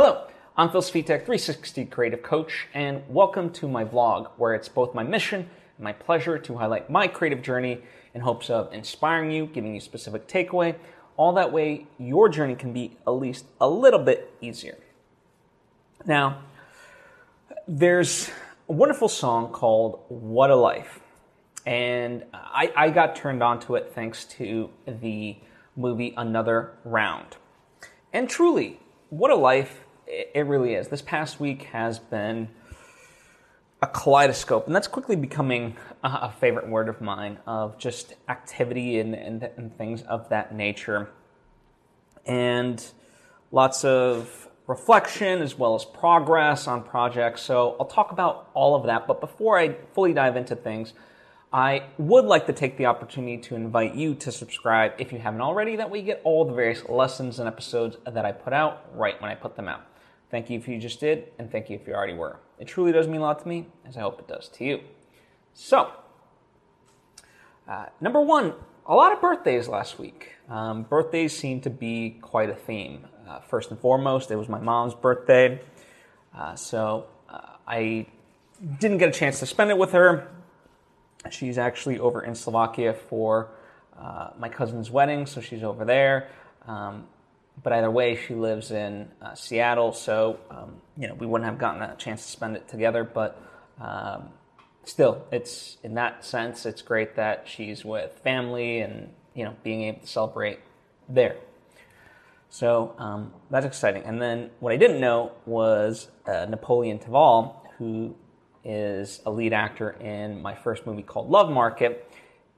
Hello, I'm Phil Svitek, 360 Creative Coach, and welcome to my vlog, where it's both my mission and my pleasure to highlight my creative journey in hopes of inspiring you, giving you specific takeaway, all that way your journey can be at least a little bit easier. Now, there's a wonderful song called What a Life. And I, I got turned on to it thanks to the movie Another Round. And truly, what a life it really is. This past week has been a kaleidoscope, and that's quickly becoming a favorite word of mine of just activity and, and, and things of that nature. And lots of reflection as well as progress on projects. So I'll talk about all of that. But before I fully dive into things, I would like to take the opportunity to invite you to subscribe if you haven't already. That way you get all the various lessons and episodes that I put out right when I put them out. Thank you if you just did, and thank you if you already were. It truly does mean a lot to me, as I hope it does to you. So, uh, number one, a lot of birthdays last week. Um, birthdays seem to be quite a theme. Uh, first and foremost, it was my mom's birthday. Uh, so uh, I didn't get a chance to spend it with her. She's actually over in Slovakia for uh, my cousin's wedding, so she's over there. Um, but either way, she lives in uh, Seattle, so um, you know we wouldn't have gotten a chance to spend it together. But um, still, it's in that sense, it's great that she's with family and you know being able to celebrate there. So um, that's exciting. And then what I didn't know was uh, Napoleon Taval, who is a lead actor in my first movie called Love Market.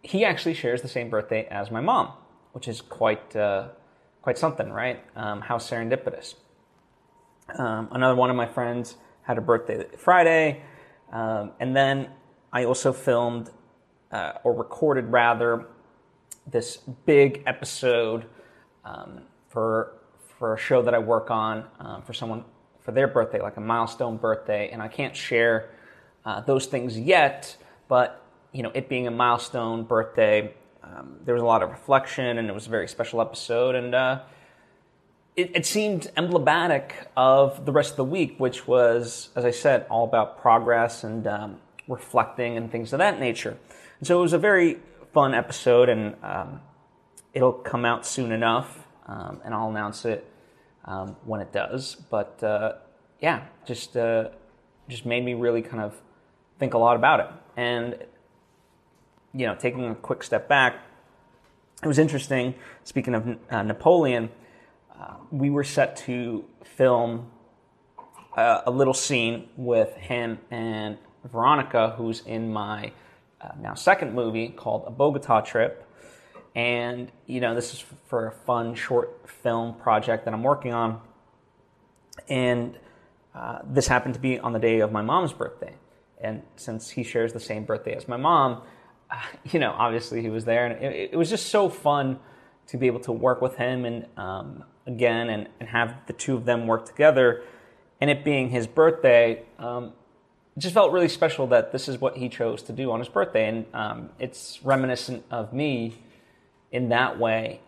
He actually shares the same birthday as my mom, which is quite uh, quite something, right? Um, how serendipitous. Um, another one of my friends had a birthday Friday, um, and then I also filmed uh, or recorded rather this big episode um, for for a show that I work on um, for someone for their birthday, like a milestone birthday, and I can't share uh, those things yet, but you know, it being a milestone birthday, um, there was a lot of reflection, and it was a very special episode, and uh, it, it, seemed emblematic of the rest of the week, which was, as I said, all about progress and um, reflecting and things of that nature. And so it was a very fun episode, and um, it'll come out soon enough, um, and I'll announce it um, when it does. But uh, yeah, just uh, just made me really kind of think a lot about it. And you know, taking a quick step back, it was interesting. Speaking of uh, Napoleon, uh, we were set to film uh, a little scene with him and Veronica, who's in my uh, now second movie called A Bogota Trip. And, you know, this is for a fun short film project that I'm working on. And uh, this happened to be on the day of my mom's birthday. And since he shares the same birthday as my mom, you know, obviously he was there. And it, it, was just so fun to be able to work with him and um, again and, and have the two of them work together. And it being his birthday, um, it just felt really special that this is what he chose to do on his birthday. And um, it's reminiscent of me in that way.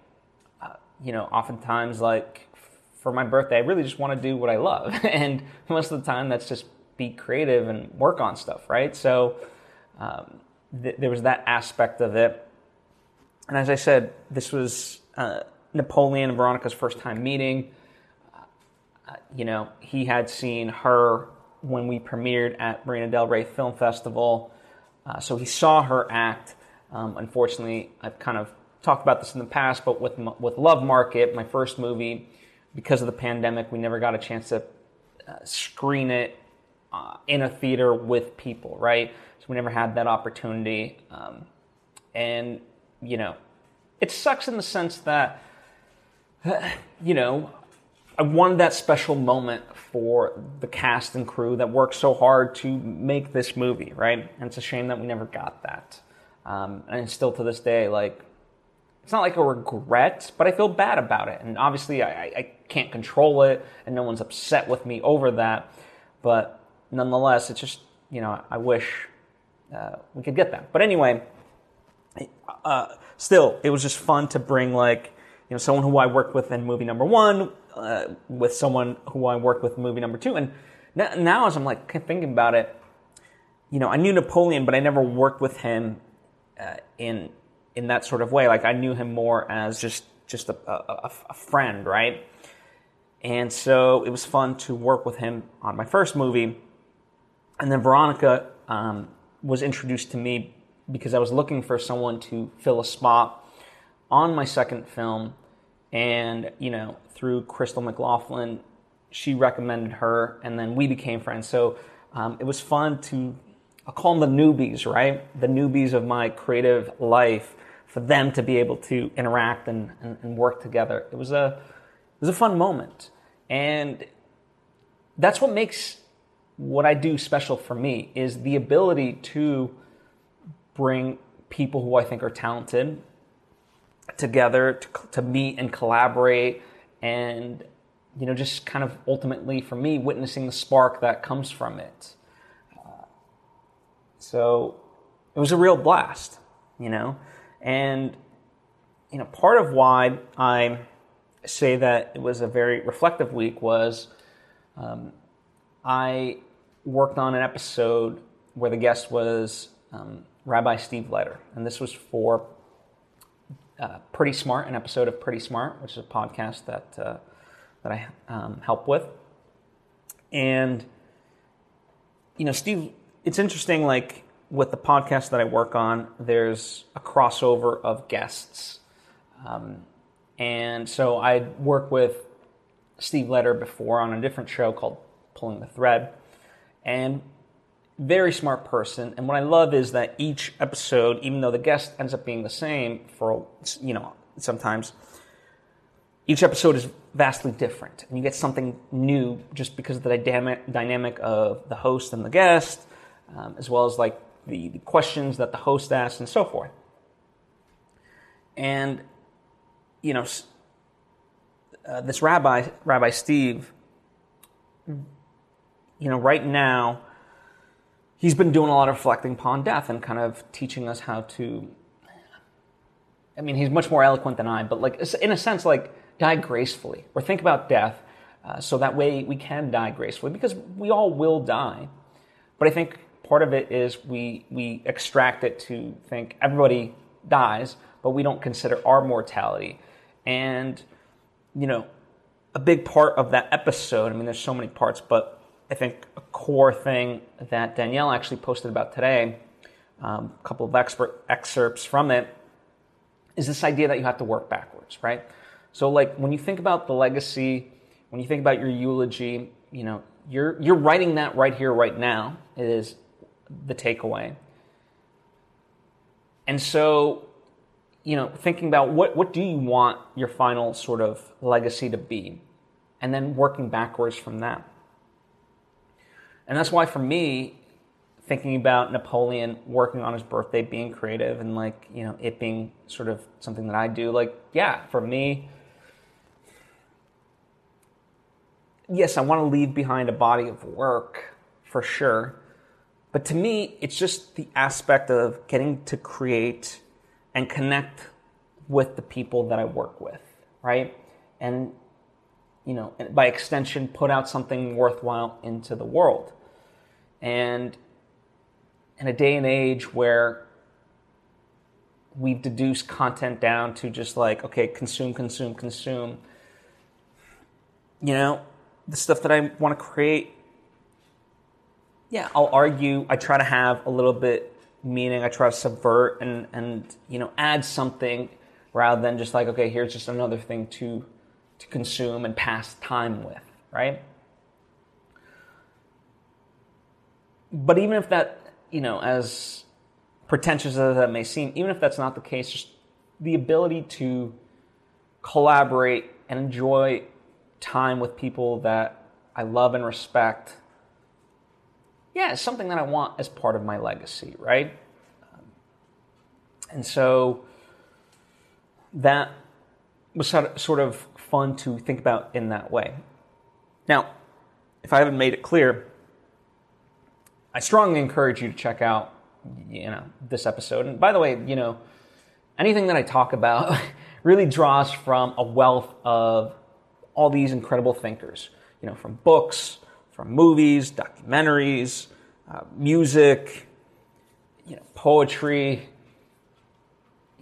Uh, you know, oftentimes, like for my birthday, I really just want to do what I love. and most of the time, that's just be creative and work on stuff, right? So um, th- there was that aspect of it. And as I said, this was uh, Napoleon and Veronica's first time meeting. Uh, you know, he had seen her when we premiered at Marina Del Rey Film Festival. Uh, so he saw her act. Um, unfortunately, I've kind of talked about this in the past, but with with Love Market, my first movie, because of the pandemic, we never got a chance to uh, screen it uh, in a theater with people, right? So we never had that opportunity. Um, and, you know, it sucks in the sense that, you know, I wanted that special moment for the cast and crew that worked so hard to make this movie, right? And it's a shame that we never got that. Um, and still to this day, like, it's not like a regret, but I feel bad about it. And obviously, I, I can't control it, and no one's upset with me over that. But nonetheless, it's just, you know, I wish uh, we could get that. But anyway, uh, still, it was just fun to bring like, you know, someone who I worked with in movie number one, uh, with someone who I worked with in movie number two. And now, now, as I'm like thinking about it, you know, I knew Napoleon, but I never worked with him uh, in in that sort of way. Like I knew him more as just just a, a, a friend, right? And so it was fun to work with him on my first movie. And then Veronica um, was introduced to me because I was looking for someone to fill a spot on my second film. And, you know, through Crystal McLaughlin, she recommended her, and then we became friends. So um, it was fun to, I'll call them the newbies, right? The newbies of my creative life, for them to be able to interact and, and, and work together. It was a, it was a fun moment. And that's what makes what I do special for me is the ability to bring people who I think are talented together to, to meet and collaborate and you know just kind of ultimately for me witnessing the spark that comes from it. Uh, so it was a real blast you know? And you know part of why i say that it was a very reflective week was um, i worked on an episode where the guest was um, Rabbi Steve Leder, and this was for uh, Pretty Smart, an episode of Pretty Smart, which is a podcast that uh, that I um, help with. And you know, Steve, it's interesting. Like with the podcast that I work on, there's a crossover of guests, um, and so I worked with Steve Leder before on a different show called Pulling the Thread, and very smart person. And what I love is that each episode, even though the guest ends up being the same for, you know, sometimes, each episode is vastly different. And you get something new just because of the dynamic, of the host and the guest, um, as well as like the, the questions that the host asks and so forth. And, you know, uh, this rabbi, Rabbi Steve, you know, right now, he's been doing a lot of reflecting upon death and kind of teaching us how to. I mean, he's much more eloquent than I, but like in a sense, like die gracefully or think about death, uh, so that way we can die gracefully because we all will die. But I think part of it is we we extract it to think everybody dies, but we don't consider our mortality, and you know, a big part of that episode. I mean, there's so many parts, but I think a core thing that Danielle actually posted about today, um, a couple of expert excerpts from it, is this idea that you have to work backwards, right? So, like when you think about the legacy, when you think about your eulogy, you know, you're you're writing that right here, right now. It is the takeaway. And so, you know, thinking about what what do you want your final sort of legacy to be, and then working backwards from that. And that's why for me, thinking about Napoleon working on his birthday, being creative, and like, you know, it being sort of something that I do, like, yeah, for me, yes, I want to leave behind a body of work for sure. But to me, it's just the aspect of getting to create and connect with the people that I work with, right? And you know, by extension, put out something worthwhile into the world. And in a day and age where we've deduced content down to just like, okay, consume, consume, consume, you know, the stuff that I want to create, yeah, I'll argue, I try to have a little bit meaning, I try to subvert and, and you know, add something rather than just like, okay, here's just another thing to to consume and pass time with, right? But even if that, you know, as pretentious as that may seem, even if that's not the case, just the ability to collaborate and enjoy time with people that I love and respect, yeah, it's something that I want as part of my legacy, right? And so that was sort of fun to think about in that way. Now, if I haven't made it clear, I strongly encourage you to check out, you know, this episode. And by the way, you know, anything that I talk about really draws from a wealth of all these incredible thinkers, you know, from books, from movies, documentaries, uh, music, you know, poetry,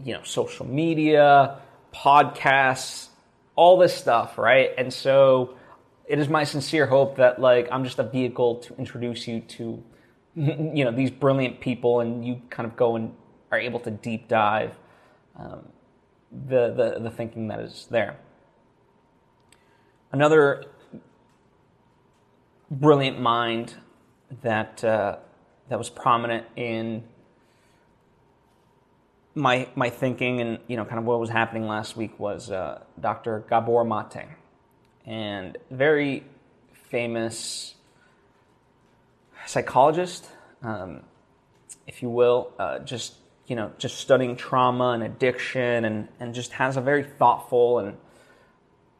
you know, social media, podcasts, all this stuff, right? And so it is my sincere hope that like I'm just a vehicle to introduce you to you know these brilliant people and you kind of go and are able to deep dive um, the, the the thinking that is there. Another brilliant mind that uh, that was prominent in my my thinking and you know kind of what was happening last week was uh, Dr. Gabor Mate, and very famous psychologist, um, if you will, uh, just you know just studying trauma and addiction and and just has a very thoughtful and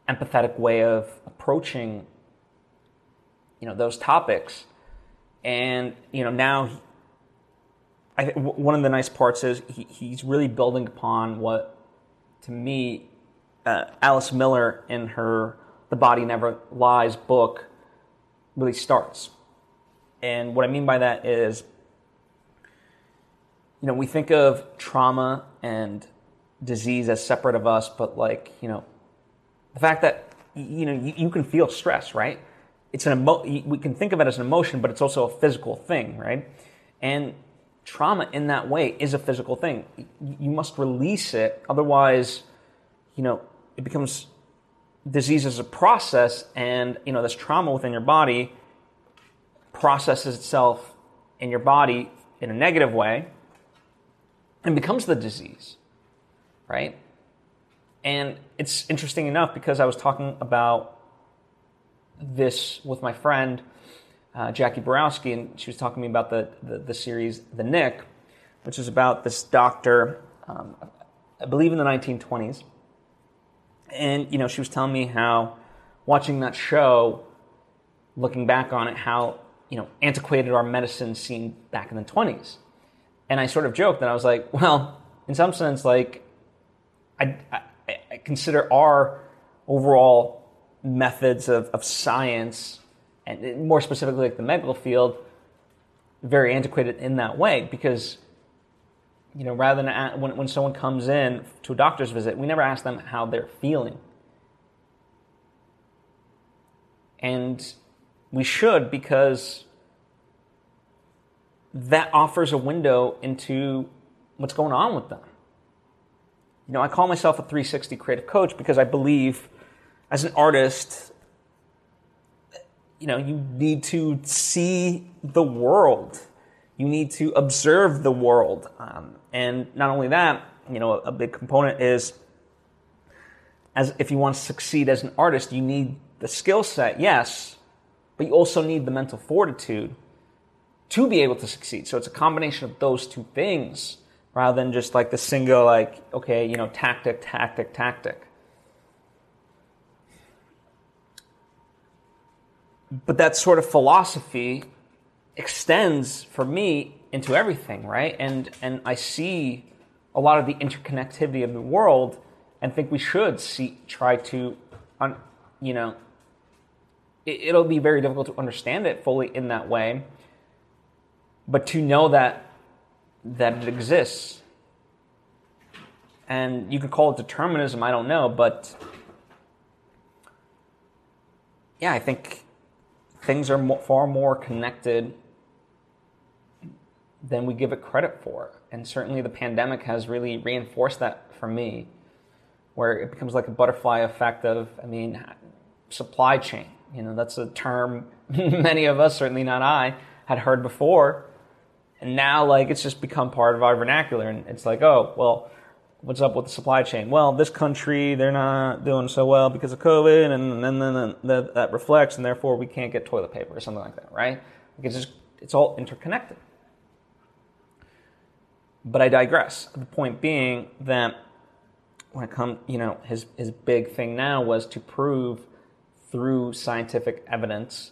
empathetic way of approaching you know those topics and you know now I one of the nice parts is he, he's really building upon what, to me, uh, Alice Miller in her "The Body Never Lies" book really starts. And what I mean by that is, you know, we think of trauma and disease as separate of us, but like, you know, the fact that you know you, you can feel stress, right? It's an emo- we can think of it as an emotion, but it's also a physical thing, right? And trauma in that way is a physical thing. You must release it, otherwise, you know, it becomes disease as a process, and you know, this trauma within your body processes itself in your body in a negative way and becomes the disease, right? And it's interesting enough because I was talking about this with my friend uh, Jackie Borowski, and she was talking to me about the, the, the series The Knick, which is about this doctor, um, I believe in the 1920s. And, you know, she was telling me how watching that show, looking back on it, how, you know, antiquated our medicine seemed back in the 20s. And I sort of joked that I was like, well, in some sense, like, I, I, I consider our overall methods of, of science and more specifically like the medical field, very antiquated in that way because you know rather than when, when someone comes in to a doctor's visit we never ask them how they're feeling. And we should because that offers a window into what's going on with them. You know i call myself a 360 creative coach because i believe as an artist you know, you need to see the world. You need to observe the world. Um, and not only that, you know, a big component is as if you want to succeed as an artist, you need the skill set, yes, but you also need the mental fortitude to be able to succeed. So it's a combination of those two things rather than just like the single, like, okay, you know, tactic, tactic, tactic. But that sort of philosophy extends for me into everything, right? And and I see a lot of the interconnectivity of the world, and think we should see try to, you know, it, it'll be very difficult to understand it fully in that way, but to know that that it exists, and you could call it determinism. I don't know, but yeah, I think things are far more connected than we give it credit for. And certainly the pandemic has really reinforced that for me, where it becomes like a butterfly effect of, I mean, supply chain. You know, that's a term many of us, certainly not I, had heard before. And now, like, it's just become part of our vernacular. And it's like, oh, well, what's up with the supply chain? Well, this country, they're not doing so well because of COVID, and then, then that, reflects, and therefore we can't get toilet paper or something like that, right? Like it's it's all interconnected. But I digress. The point being that when it comes, you know, his, his big thing now was to prove through scientific evidence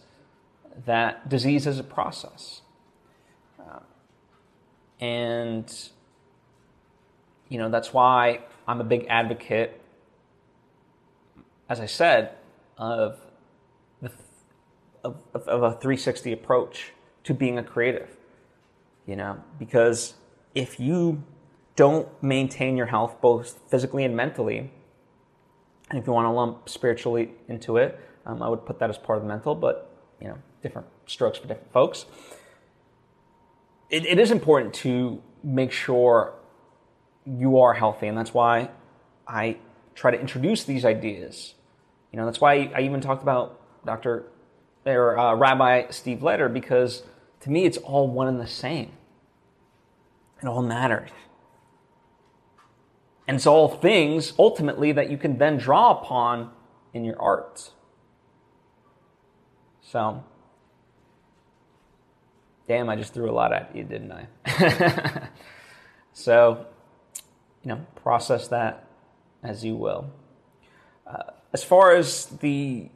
that disease is a process. Uh, and you know, that's why I'm a big advocate as I said, of the of, of, a 360 approach to being a creative. You know, because if you don't maintain your health both physically and mentally, and if you want to lump spiritually into it, um, I would put that as part of the mental, but you know, different strokes for different folks. It, it is important to make sure you are healthy, and that's why I try to introduce these ideas. You know, that's why I even talked about Dr. or uh, Rabbi Steve Leder because to me it's all one and the same. It all matters. And it's all things ultimately that you can then draw upon in your art. So, damn, I just threw a lot at you, didn't I? so, you know, process that as you will. Uh, as far as the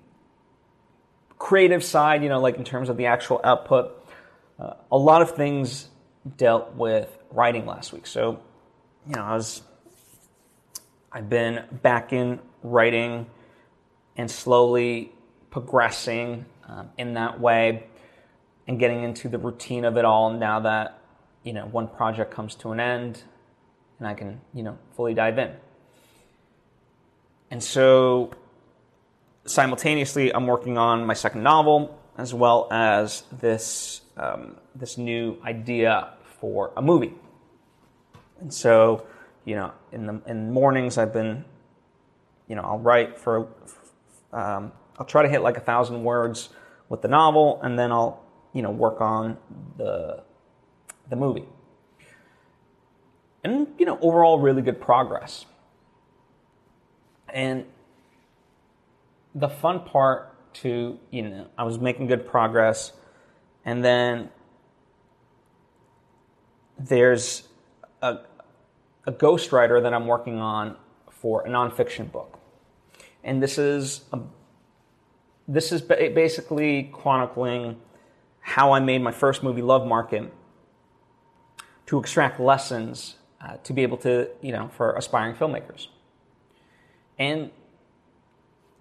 creative side, you know, like in terms of the actual output, uh, a lot of things dealt with writing last week. So, you know, I was, I've been back in writing and slowly progressing um, in that way and getting into the routine of it all now that you know one project comes to an end and I can you know fully dive in. And so simultaneously, I'm working on my second novel as well as this um, this new idea for a movie. And so, you know, in the in mornings, I've been, you know, I'll write for um, I'll try to hit like a thousand words with the novel, and then I'll you know work on the the movie. And you know, overall, really good progress. And the fun part to you know, I was making good progress, and then there's a, a ghostwriter that I'm working on for a nonfiction book, and this is a this is basically chronicling how I made my first movie, Love Market, to extract lessons uh, to be able to, you know, for aspiring filmmakers. And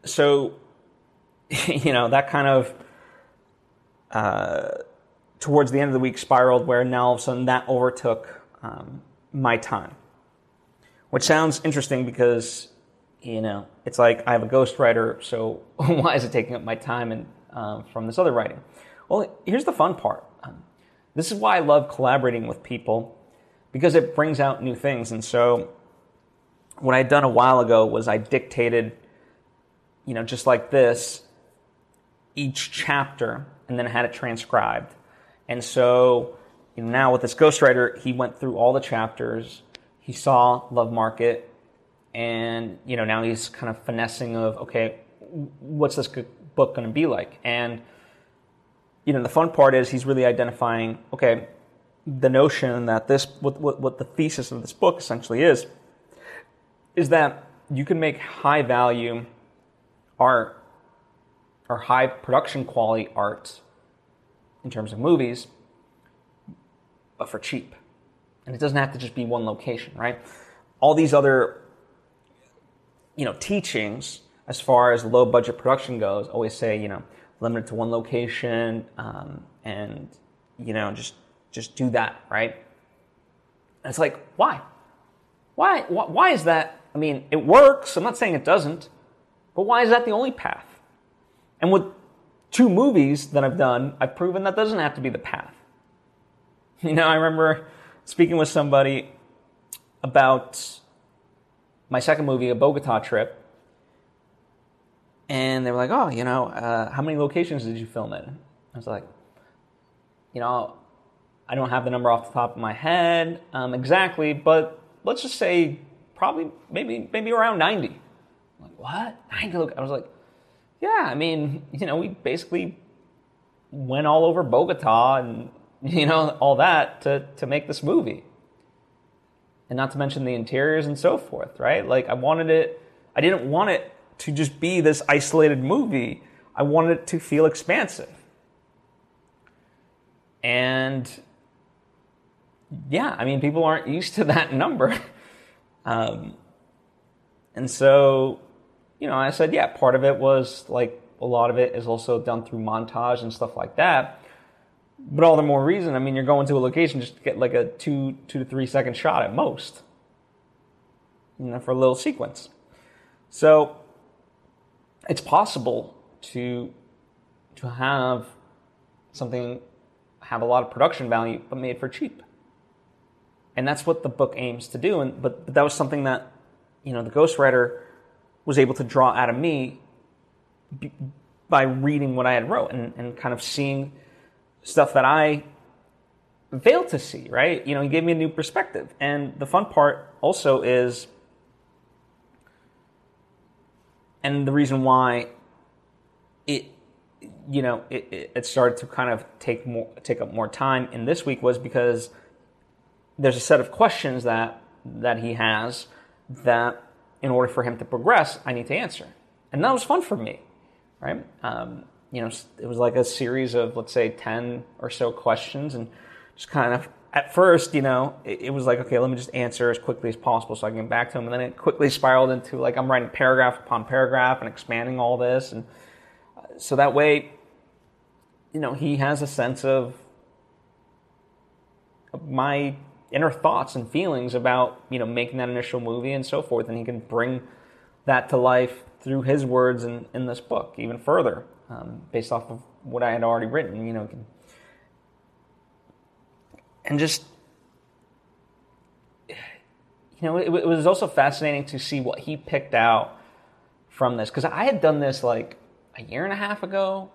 so, you know, that kind of, uh, towards the end of the week, spiraled where now all of a sudden that overtook um, my time. Which sounds interesting because you know, it's like I have a ghostwriter, so why is it taking up my time and um, from this other writing? Well, here's the fun part. Um, this is why I love collaborating with people because it brings out new things. And so, what I'd done a while ago was I dictated, you know, just like this, each chapter, and then had it transcribed. And so, you know, now with this ghostwriter, he went through all the chapters. He saw Love Market and you know now he's kind of finessing of okay what's this book going to be like and you know the fun part is he's really identifying okay the notion that this what, what, what the thesis of this book essentially is is that you can make high value art or high production quality art in terms of movies but for cheap. And it doesn't have to just be one location right? All these other you know, teachings as far as low budget production goes always say, you know, limit it to one location um, and, you know, just just do that, right? And it's like, why? Why? Why is that? I mean, it works. I'm not saying it doesn't, but why is that the only path? And with two movies that I've done, I've proven that doesn't have to be the path. You know, I remember speaking with somebody about my second movie, a Bogota trip, and they were like, "Oh, you know, uh, how many locations did you film in?" I was like, "You know, I don't have the number off the top of my head um, exactly, but let's just say probably maybe maybe around 90." I'm like, "What? 90 I was like, "Yeah, I mean, you know, we basically went all over Bogota and you know all that to to make this movie." and not to mention the interiors and so forth, right? Like I wanted it, I didn't want it to just be this isolated movie. I wanted it to feel expansive. And yeah, I mean, people aren't used to that number. um, and so, you know, I said, yeah, part of it was like a lot of it is also done through montage and stuff like that. But all the more reason, I mean, you're going to a location just to get like a two, two to three second shot at most, you know, for a little sequence. So it's possible to to have something have a lot of production value but made for cheap. And that's what the book aims to do. And but, but that was something that you know the ghostwriter was able to draw out of me by reading what I had wrote and, and kind of seeing stuff that I failed to see, right? You know, he gave me a new perspective. And the fun part also is, and the reason why it, you know, it, it started to kind of take more, take up more time in this week was because there's a set of questions that, that he has that in order for him to progress, I need to answer. And that was fun for me, right? Um, you know, it was like a series of, let's say, 10 or so questions and just kind of, at first, you know, it, it was like, okay, let me just answer as quickly as possible so I can get back to him. And then it quickly spiraled into like, I'm writing paragraph upon paragraph and expanding all this. And uh, so that way, you know, he has a sense of my inner thoughts and feelings about you know making that initial movie and so forth, and he can bring that to life through his words in, in this book even further, um, based off of what I had already written. You know, and just you know, it, it was also fascinating to see what he picked out from this because I had done this like a year and a half ago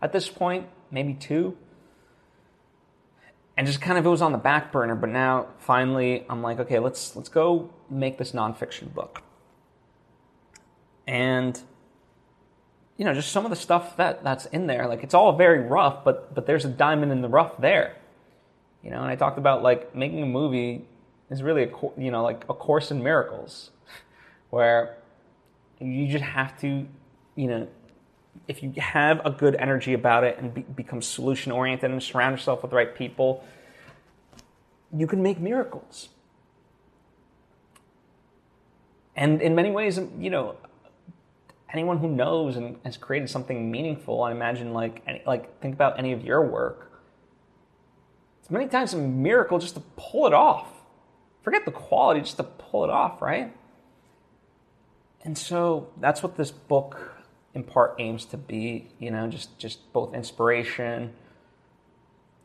at this point, maybe two and just kind of it was on the back burner. But now finally, I'm like, okay, let's let's go make this nonfiction book. And you know, just some of the stuff that that's in there, like it's all very rough, but but there's a diamond in the rough there. You know, and I talked about like making a movie is really a you know like a course in miracles, where you just have to you know if you have a good energy about it and be, become solution oriented and surround yourself with the right people, you can make miracles. And in many ways, you know, anyone who knows and has created something meaningful, I imagine, like, like think about any of your work. It's many times a miracle just to pull it off. Forget the quality, just to pull it off, right? And so that's what this book in part aims to be, you know, just just both inspiration,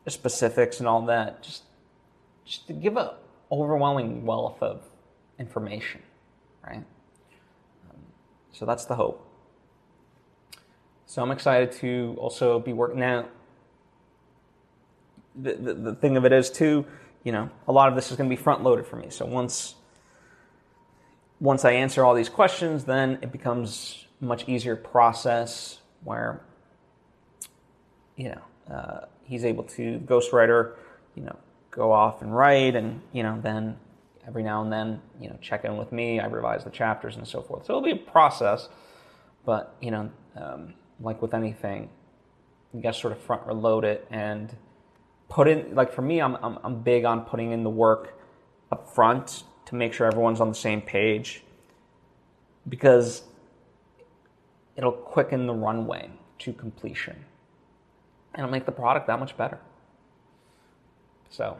specifics and all that, just just to give an overwhelming wealth of information, right? Um, so that's the hope. So I'm excited to also be working now. The, the, the thing of it is too, you know, a lot of this is going to be front loaded for me. So once once I answer all these questions, then it becomes much easier process where you know uh, he's able to ghostwriter you know go off and write and you know then every now and then you know check in with me i revise the chapters and so forth. So it'll be a process but you know um, like with anything you got to sort of front load it and put in like for me I'm, I'm, I'm big on putting in the work up front to make sure everyone's on the same page because it'll quicken the runway to completion. And it'll make the product that much better. So,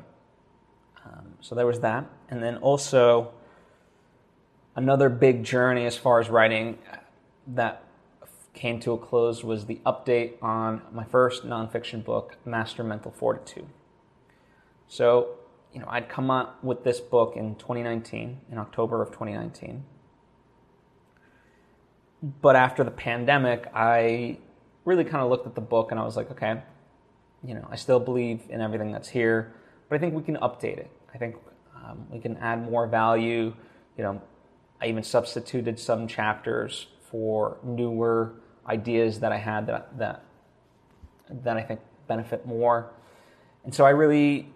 um, so there was that. And then also, another big journey as far as writing that came to a close was the update on my first nonfiction book, Master Mental Fortitude. So, you know, I'd come up with this book in 2019, in October of 2019 but after the pandemic, I really kind of looked at the book and I was like, okay, you know, I still believe in everything that's here, but I think we can update it. I think um, we can add more value. You know, I even substituted some chapters for newer ideas that I had that that that I think benefit more. And so I really,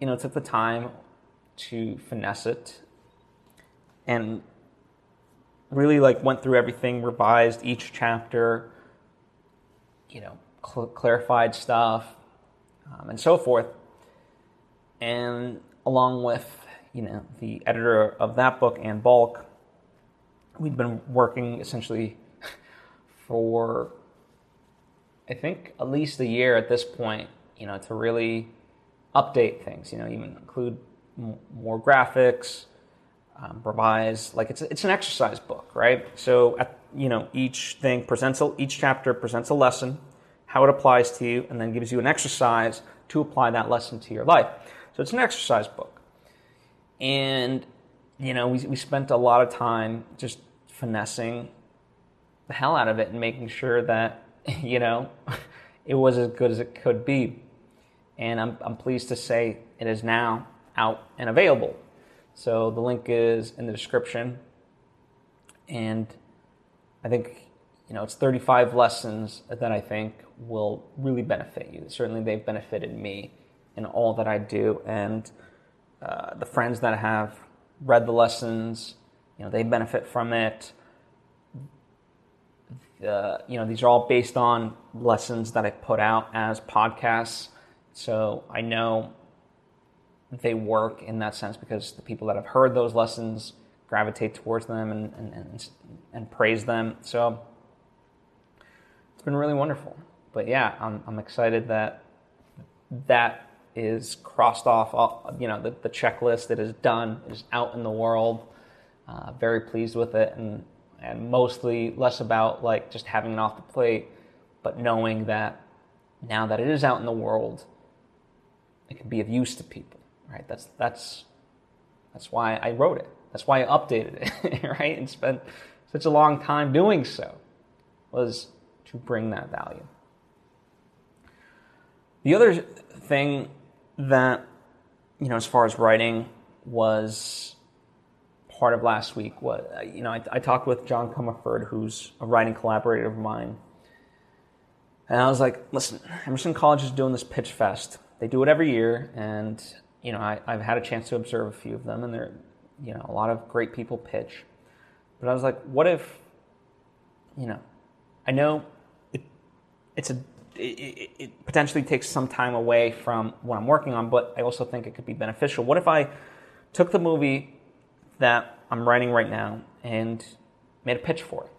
you know, took the time to finesse it and really like went through everything, revised each chapter, you know, cl- clarified stuff, um, and so forth. And along with you know the editor of that book, Anne Bulk, we'd been working essentially for I think at least a year at this point, you know, to really update things. You know, even include m- more graphics, um, revise. Like it's it's an exercise book, right? So at, you know, each thing presents a, each chapter presents a lesson, how it applies to you, and then gives you an exercise to apply that lesson to your life. So it's an exercise book, and you know, we we spent a lot of time just finessing the hell out of it and making sure that you know it was as good as it could be. And I'm, I'm pleased to say it is now out and available. So the link is in the description. And I think, you know, it's 35 lessons that I think will really benefit you. Certainly, they've benefited me in all that I do. And uh, the friends that have read the lessons, you know, they benefit from it. You know, these are all based on lessons that I put out as podcasts. So I know they work in that sense because the people that have heard those lessons gravitate towards them and, and, and, and praise them. So it's been really wonderful. But yeah, I'm, I'm excited that that is crossed off, you know, the, the checklist that is done, is out in the world. Uh, very pleased with it and and mostly less about like just having it off the plate, but knowing that now that it is out in the world, it can be of use to people, right? That's that's that's why I wrote it. That's why I updated it, right? And spent such a long time doing so was to bring that value. The other thing that you know, as far as writing, was part of last week was, you know, I, I talked with John Comerford, who's a writing collaborator of mine. And I was like, listen, Emerson College is doing this pitch fest. They do it every year, and you know, I, have had a chance to observe a few of them, and they're, you know, a lot of great people pitch. But I was like, what if, you know, I know it, it's a, it, it potentially takes some time away from what I'm working on, but I also think it could be beneficial. What if I took the movie that I'm writing right now and made a pitch for it.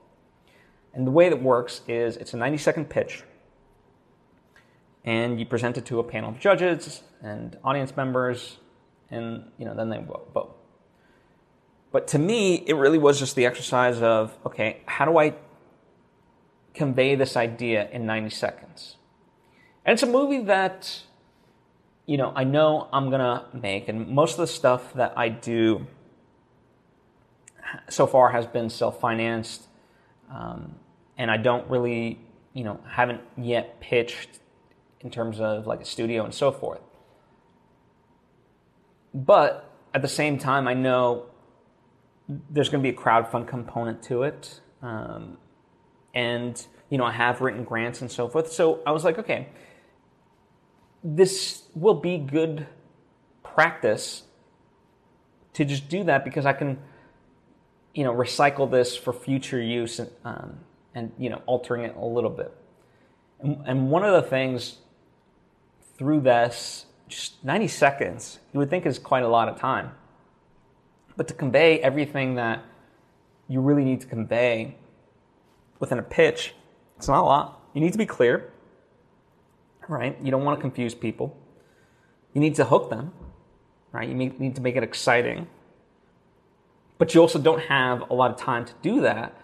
And the way that works is it's a 90 second pitch, and you present it to a panel of judges and audience members, and you know then they vote. But to me, it really was just the exercise of okay, how do I convey this idea in 90 seconds? And it's a movie that you know I know I'm gonna make, and most of the stuff that I do so far has been self-financed, um, and I don't really, you know, haven't yet pitched in terms of like a studio and so forth. But at the same time, I know there's going to be a crowdfund component to it, um, and you know, I have written grants and so forth. So I was like, okay, this will be good practice to just do that because I can you know, recycle this for future use and, um, and you know, altering it a little bit. And, and one of the things through this, just 90 seconds, you would think is quite a lot of time. But to convey everything that you really need to convey within a pitch, it's not a lot. You need to be clear, right? You don't want to confuse people. You need to hook them, right? You need to make it exciting but you also don't have a lot of time to do that.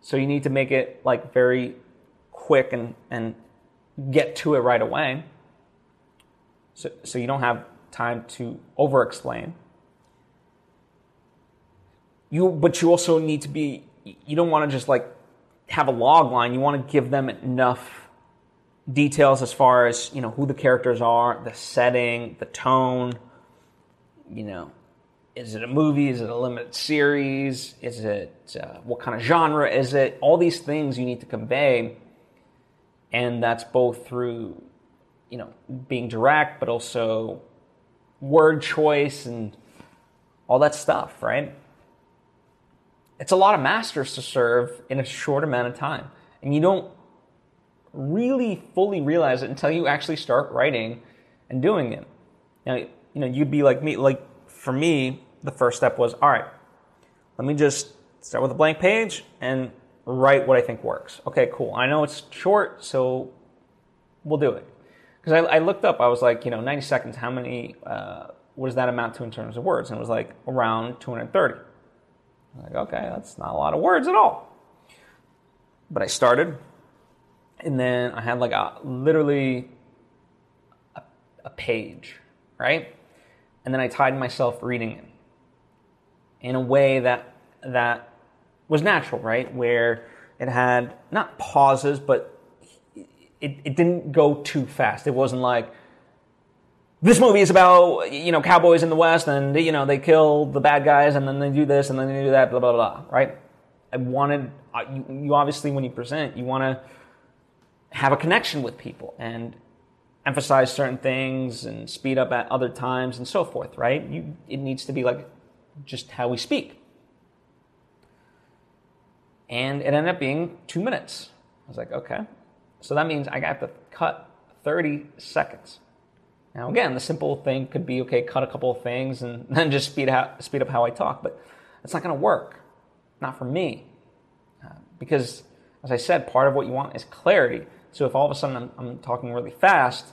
So you need to make it like very quick and, and get to it right away. So, so you don't have time to over explain. You, but you also need to be, you don't want to just like have a log line. You want to give them enough details as far as, you know, who the characters are, the setting, the tone, you know, is it a movie? Is it a limited series? Is it uh, what kind of genre is it? All these things you need to convey, and that's both through, you know, being direct, but also word choice and all that stuff, right? It's a lot of masters to serve in a short amount of time, and you don't really fully realize it until you actually start writing and doing it. Now, you know, you'd be like me, like for me, the first step was all right, let me just start with a blank page and write what I think works. Okay, cool. I know it's short, so we'll do it. Because I, I, looked up, I was like, you know, 90 seconds, how many, uh, what does that amount to in terms of words? And it was like around 230. I'm like, okay, that's not a lot of words at all. But I started, and then I had like a literally a, a page, right? And then I tied myself reading it in a way that that was natural, right? Where it had not pauses, but it, it didn't go too fast. It wasn't like this movie is about you know cowboys in the west and you know they kill the bad guys and then they do this and then they do that blah blah blah right? I wanted uh, you, you obviously when you present you want to have a connection with people and emphasize certain things and speed up at other times and so forth right? You, it needs to be like just how we speak. And it ended up being two minutes. I was like okay so that means i have to cut 30 seconds now, again, the simple thing could be okay, cut a couple of things and then just speed, out, speed up how I talk, but it's not going to work. Not for me. Uh, because, as I said, part of what you want is clarity. So if all of a sudden I'm, I'm talking really fast,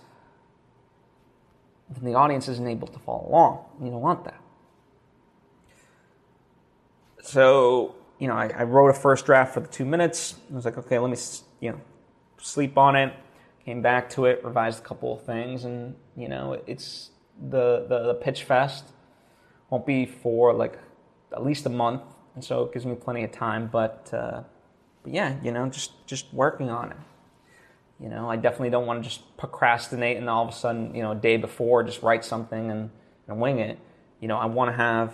then the audience isn't able to follow along. You don't want that. So, you know, I, I wrote a first draft for the two minutes. I was like, okay, let me, you know, sleep on it came back to it, revised a couple of things, and you know, it's the the, the pitch fest won't be for like at least a month, and so it gives me plenty of time. But uh, but yeah, you know, just just working on it. You know, I definitely don't want to just procrastinate and all of a sudden, you know, a day before just write something and, and wing it. You know, I want to have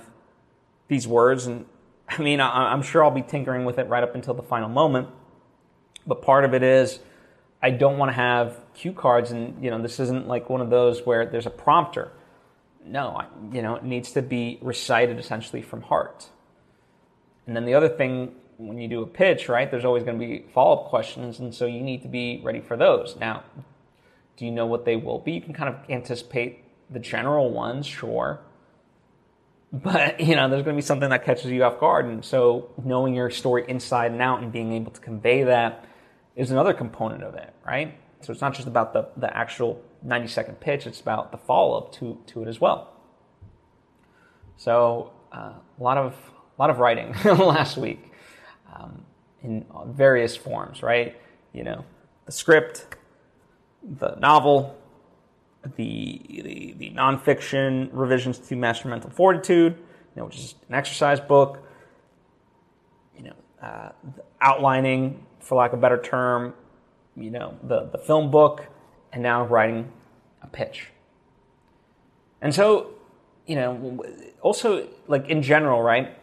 these words, and I mean, I, I'm sure I'll be tinkering with it right up until the final moment. But part of it is I don't want to have cue cards, and you know, this isn't like one of those where there's a prompter. No, you know, it needs to be recited essentially from heart. And then the other thing, when you do a pitch, right, there's always going to be follow up questions, and so you need to be ready for those. Now, do you know what they will be? You can kind of anticipate the general ones, sure. But you know, there's going to be something that catches you off guard, and so knowing your story inside and out and being able to convey that is another component of it, right? So it's not just about the, the actual 90 second pitch, it's about the follow up to, to it as well. So uh, a lot of a lot of writing last week um, in various forms, right? You know, the script, the novel, the, the, the nonfiction revisions to Master Mental Fortitude, you know, which is an exercise book. You know, uh, outlining for lack of a better term, you know, the, the film book, and now writing a pitch. And so, you know, also, like in general, right?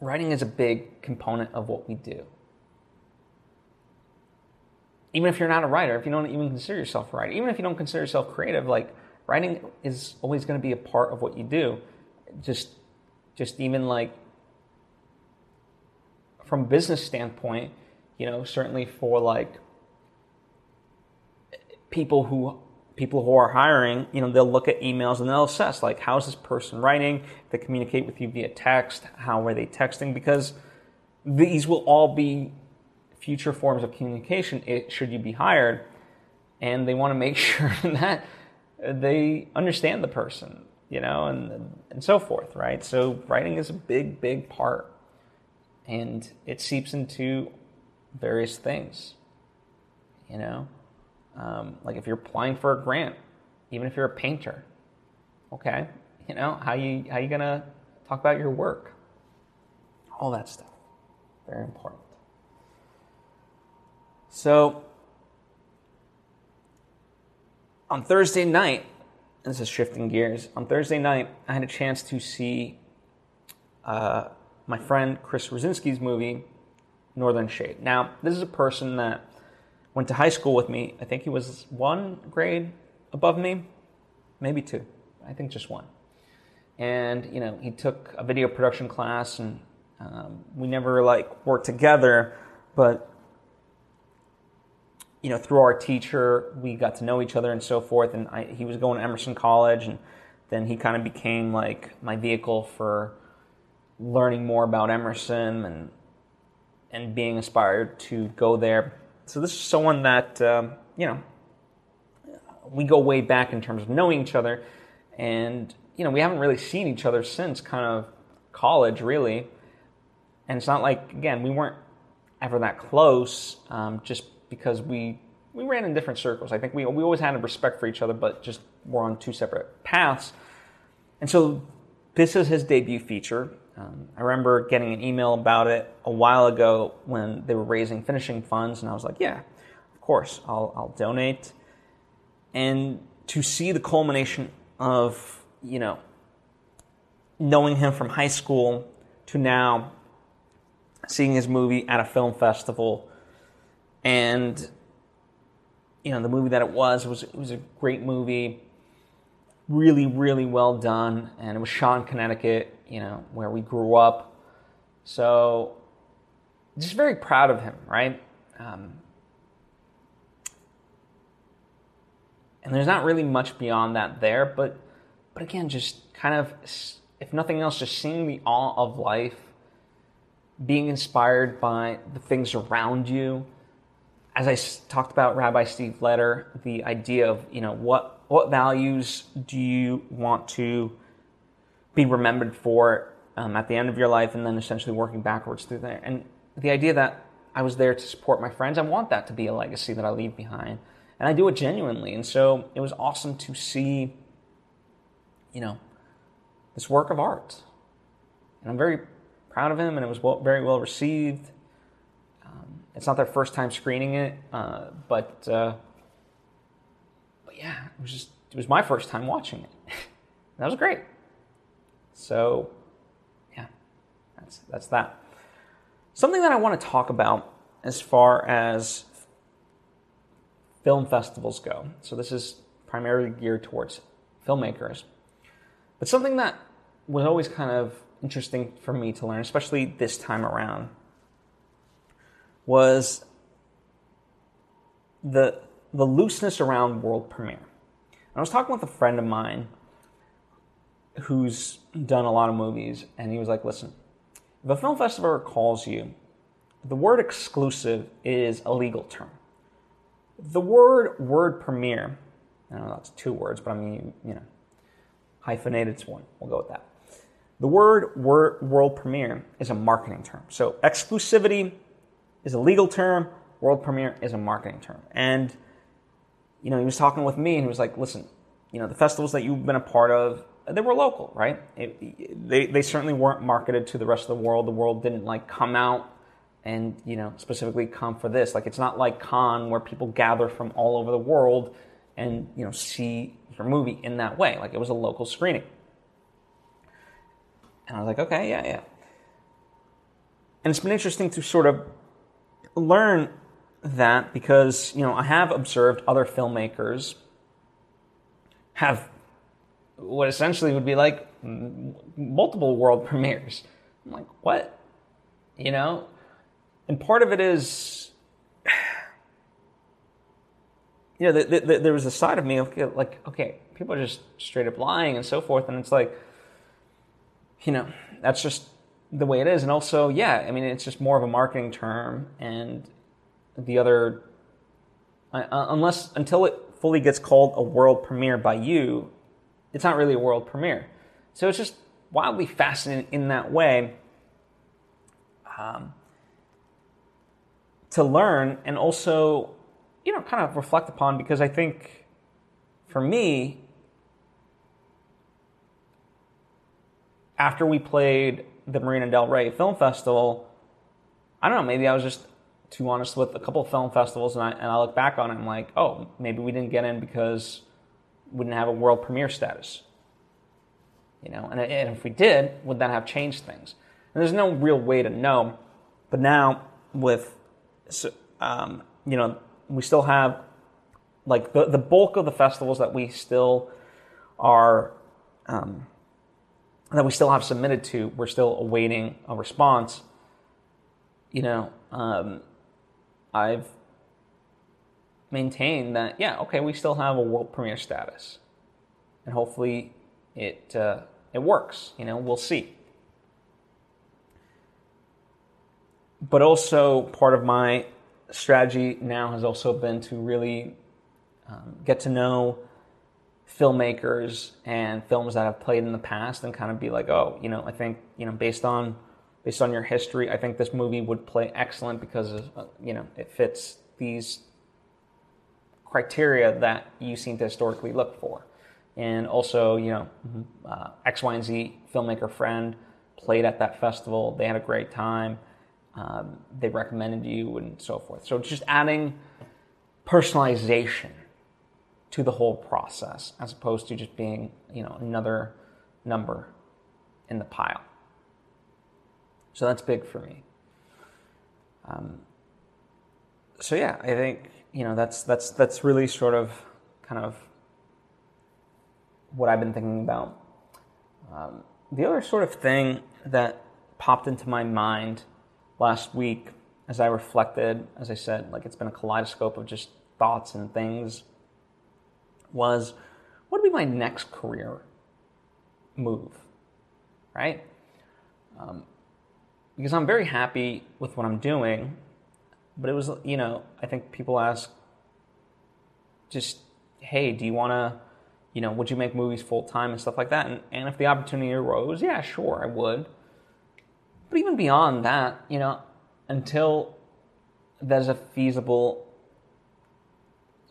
Writing is a big component of what we do. Even if you're not a writer, if you don't even consider yourself a writer, even if you don't consider yourself creative, like writing is always going to be a part of what you do. Just, just even like from a business standpoint, you know, certainly for like people who people who are hiring, you know, they'll look at emails and they'll assess like how's this person writing? They communicate with you via text. How are they texting? Because these will all be future forms of communication eh, should you be hired, and they want to make sure that they understand the person, you know, and and so forth, right? So writing is a big, big part, and it seeps into various things. You know, um, like if you're applying for a grant, even if you're a painter, okay, you know how you how you gonna talk about your work, all that stuff, very important. So on Thursday night, this is shifting gears. On Thursday night, I had a chance to see uh, my friend Chris Rosinski's movie Northern Shade. Now, this is a person that went to high school with me. I think he was one grade above me, maybe two. I think just one. And you know, he took a video production class, and um, we never like worked together, but you know, through our teacher, we got to know each other and so forth. And I, he was going to Emerson College, and then he kind of became like my vehicle for learning more about Emerson and and being inspired to go there. So this is someone that um, you know we go way back in terms of knowing each other, and you know we haven't really seen each other since kind of college, really. And it's not like again we weren't ever that close, um, just because we we ran in different circles. I think we we always had a respect for each other, but just we're on two separate paths. And so this is his debut feature. Um, I remember getting an email about it a while ago when they were raising finishing funds, and I was like, yeah, of course, I'll, I'll donate. And to see the culmination of, you know, knowing him from high school to now seeing his movie at a film festival and you know the movie that it was it was it was a great movie really really well done and it was shot in Connecticut you know where we grew up so just very proud of him right um, and there's not really much beyond that there but but again just kind of if nothing else just seeing the awe of life being inspired by the things around you. As I talked about Rabbi Steve Leder, the idea of, you know, what, what values do you want to be remembered for um, at the end of your life and then essentially working backwards through there. And the idea that I was there to support my friends, I want that to be a legacy that I leave behind. And I do it genuinely. And so it was awesome to see, you know, this work of art. And I'm very proud of him, and it was well, very well received. Um, it's not their first time screening it, uh, but uh, but yeah, it was just it was my first time watching it. that was great. So yeah, that's that's that. Something that I want to talk about as far as film festivals go. So this is primarily geared towards filmmakers. But something that was always kind of interesting for me to learn, especially this time around, was the the looseness around world premiere. I was talking with a friend of mine who's done a lot of movies, and he was like, "Listen, if a film festival calls you, the word exclusive is a legal term. The word word premiere, I know that's two words, but I mean, you know, hyphenated to one. We'll go with that. The word world premiere is a marketing term. So exclusivity is a legal term, world premiere is a marketing term. And, you know, he was talking with me and he was like, listen, you know, the festivals that you've been a part of, they were local, right? It, they, they certainly weren't marketed to the rest of the world. The world didn't like come out and, you know, specifically come for this. Like, it's not like Cannes where people gather from all over the world and, you know, see your movie in that way. Like, it was a local screening. And I was like, okay, yeah, yeah. And it's been interesting to sort of learn that because, you know, I have observed other filmmakers have what essentially would be like multiple world premieres. I'm like, what? You know? And part of it is, you know, the, the, the, there was a side of me of like, okay, people are just straight up lying and so forth. And it's like, you know, that's just the way it is. And also, yeah, I mean, it's just more of a marketing term. And the other, uh, unless, until it fully gets called a world premiere by you, it's not really a world premiere. So it's just wildly fascinating in that way um, to learn and also, you know, kind of reflect upon because I think for me, after we played the Marina Del Rey Film Festival, I don't know, maybe I was just too honest with a couple film festivals, and I, and I look back on it and I'm like, oh, maybe we didn't get in because we didn't have a world premiere status. You know, and, and if we did, would that have changed things? And there's no real way to know. But now, with, um, you know, we still have, like, the, the bulk of the festivals that we still are um, that we still have submitted to, we're still awaiting a response. You know, um, I've maintained that, yeah, okay, we still have a world premiere status. And hopefully it, uh, it works. You know, we'll see. but also part of my strategy now has also been to really um, get to know filmmakers and films that have played in the past and kind of be like, oh, you know, I think you know based on based on your history, I think this movie would play excellent because of, uh, you know it fits these criteria that you seem to historically look for. And also, you know, uh, X, Y, and Z filmmaker friend played at that festival. They had a great time. Um, they recommended you and so forth. So just adding personalization to the whole process as opposed to just being, you know, another number in the pile. So that's big for me. Um, so yeah, I think you know that's that's that's really sort of kind of what I've been thinking about. Um, the other sort of thing that popped into my mind last week as I reflected, as I said, like it's been a kaleidoscope of just thoughts and things, was what would be my next career move, right? Um, because I'm very happy with what I'm doing, but it was, you know, I think people ask, just, hey, do you want to, you know, would you make movies full time and stuff like that? And, and if the opportunity arose, yeah, sure, I would. But even beyond that, you know, until there's a feasible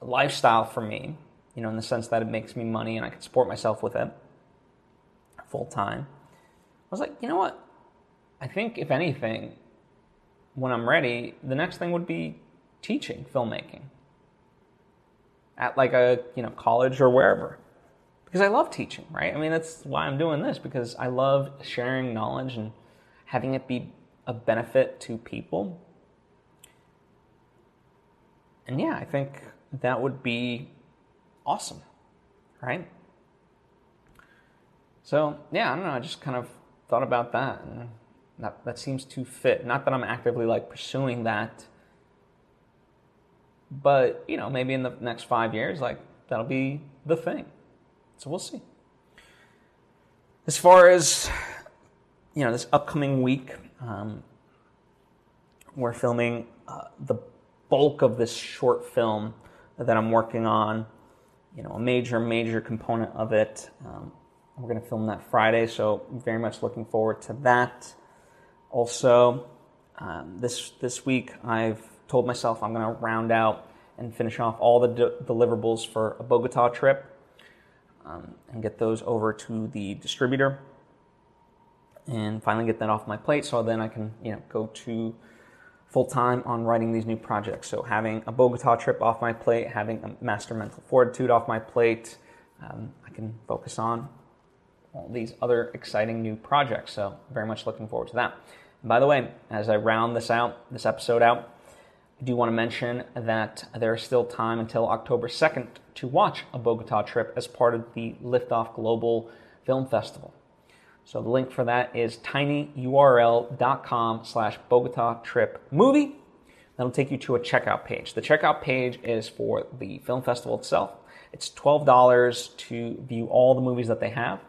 lifestyle for me, you know, in the sense that it makes me money and I can support myself with it full time, I was like, you know what? I think, if anything, when I'm ready, the next thing would be teaching filmmaking at like a you know college or wherever because I love teaching, right? I mean, that's why I'm doing this because I love sharing knowledge and having it be a benefit to people. And yeah, I think that would be awesome, right? So, yeah, I don't know, I just kind of thought about that and that that seems to fit. Not that I'm actively like pursuing that but, you know, maybe in the next 5 years like that'll be the thing. So we'll see. As far as you know, this upcoming week, um, we're filming uh, the bulk of this short film that I'm working on. You know, a major, major component of it. Um, we're going to film that Friday, so very much looking forward to that. Also, um, this this week I've told myself I'm going to round out and finish off all the de- deliverables for a Bogota trip um, and get those over to the distributor and finally get that off my plate so then I can you know go to full time on writing these new projects. So having a Bogota trip off my plate, having a Master Mental Fortitude off my plate, um, I can focus on all these other exciting new projects. So very much looking forward to that. And by the way, as I round this out, this episode out, I do want to mention that there is still time until October 2nd to watch a Bogota trip as part of the Liftoff Global Film Festival. So the link for that is tinyurl.com slash Bogota trip movie. That'll take you to a checkout page. The checkout page is for the film festival itself. It's $12 to view all the movies that they have.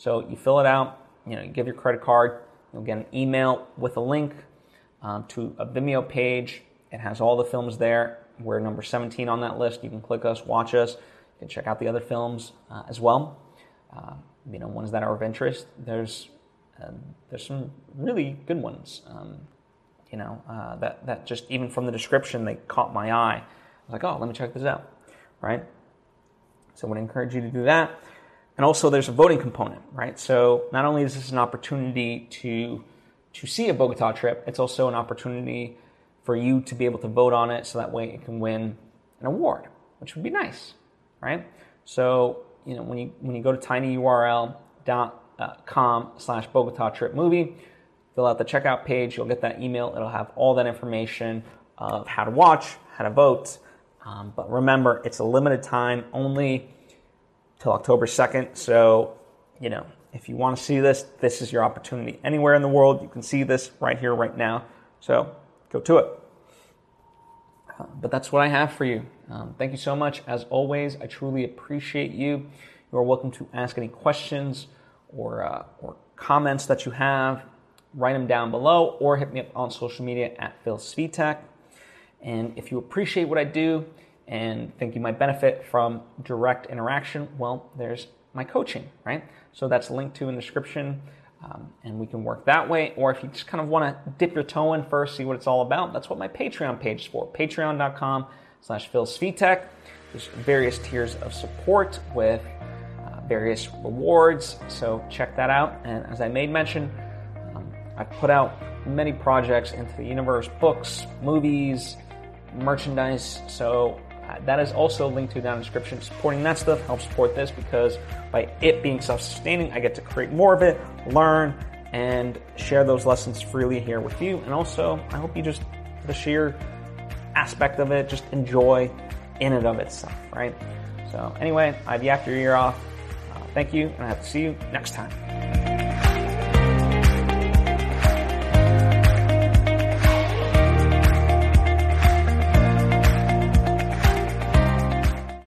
So you fill it out, you know, you give your credit card, you'll get an email with a link um, to a Vimeo page. It has all the films there. We're number 17 on that list. You can click us, watch us. You can check out the other films uh, as well. Uh, you know, ones that are of interest. There's um, there's some really good ones. Um, you know, uh, that that just even from the description they caught my eye. I was like, oh, let me check this out, right? So I would encourage you to do that. And also, there's a voting component, right? So not only is this an opportunity to to see a Bogota trip, it's also an opportunity for you to be able to vote on it, so that way it can win an award, which would be nice, right? So you know when you when you go to tinyurl.com slash Bogota trip movie, fill out the checkout page, you'll get that email. It'll have all that information of how to watch, how to vote. Um, but remember, it's a limited time only till October 2nd. So, you know, if you want to see this, this is your opportunity. Anywhere in the world, you can see this right here, right now. So go to it. Uh, but that's what I have for you. Um, thank you so much. As always, I truly appreciate you. You are welcome to ask any questions or, uh, or comments that you have write them down below or hit me up on social media at Phil Svitek. And if you appreciate what I do and think you might benefit from direct interaction, well, there's my coaching, right? So that's linked to in the description. Um, and we can work that way. Or if you just kind of want to dip your toe in first, see what it's all about, that's what my Patreon page is for. Patreon.com slash Phil Svitek. There's various tiers of support with uh, various rewards. So check that out. And as I made mention, um, I've put out many projects into the universe, books, movies, merchandise. So that is also linked to down in the description. Supporting that stuff helps support this because by it being self-sustaining, I get to create more of it, learn, and share those lessons freely here with you. And also, I hope you just the sheer aspect of it, just enjoy in and of itself, right? So anyway, I've yacked your ear off. Uh, thank you, and I have to see you next time.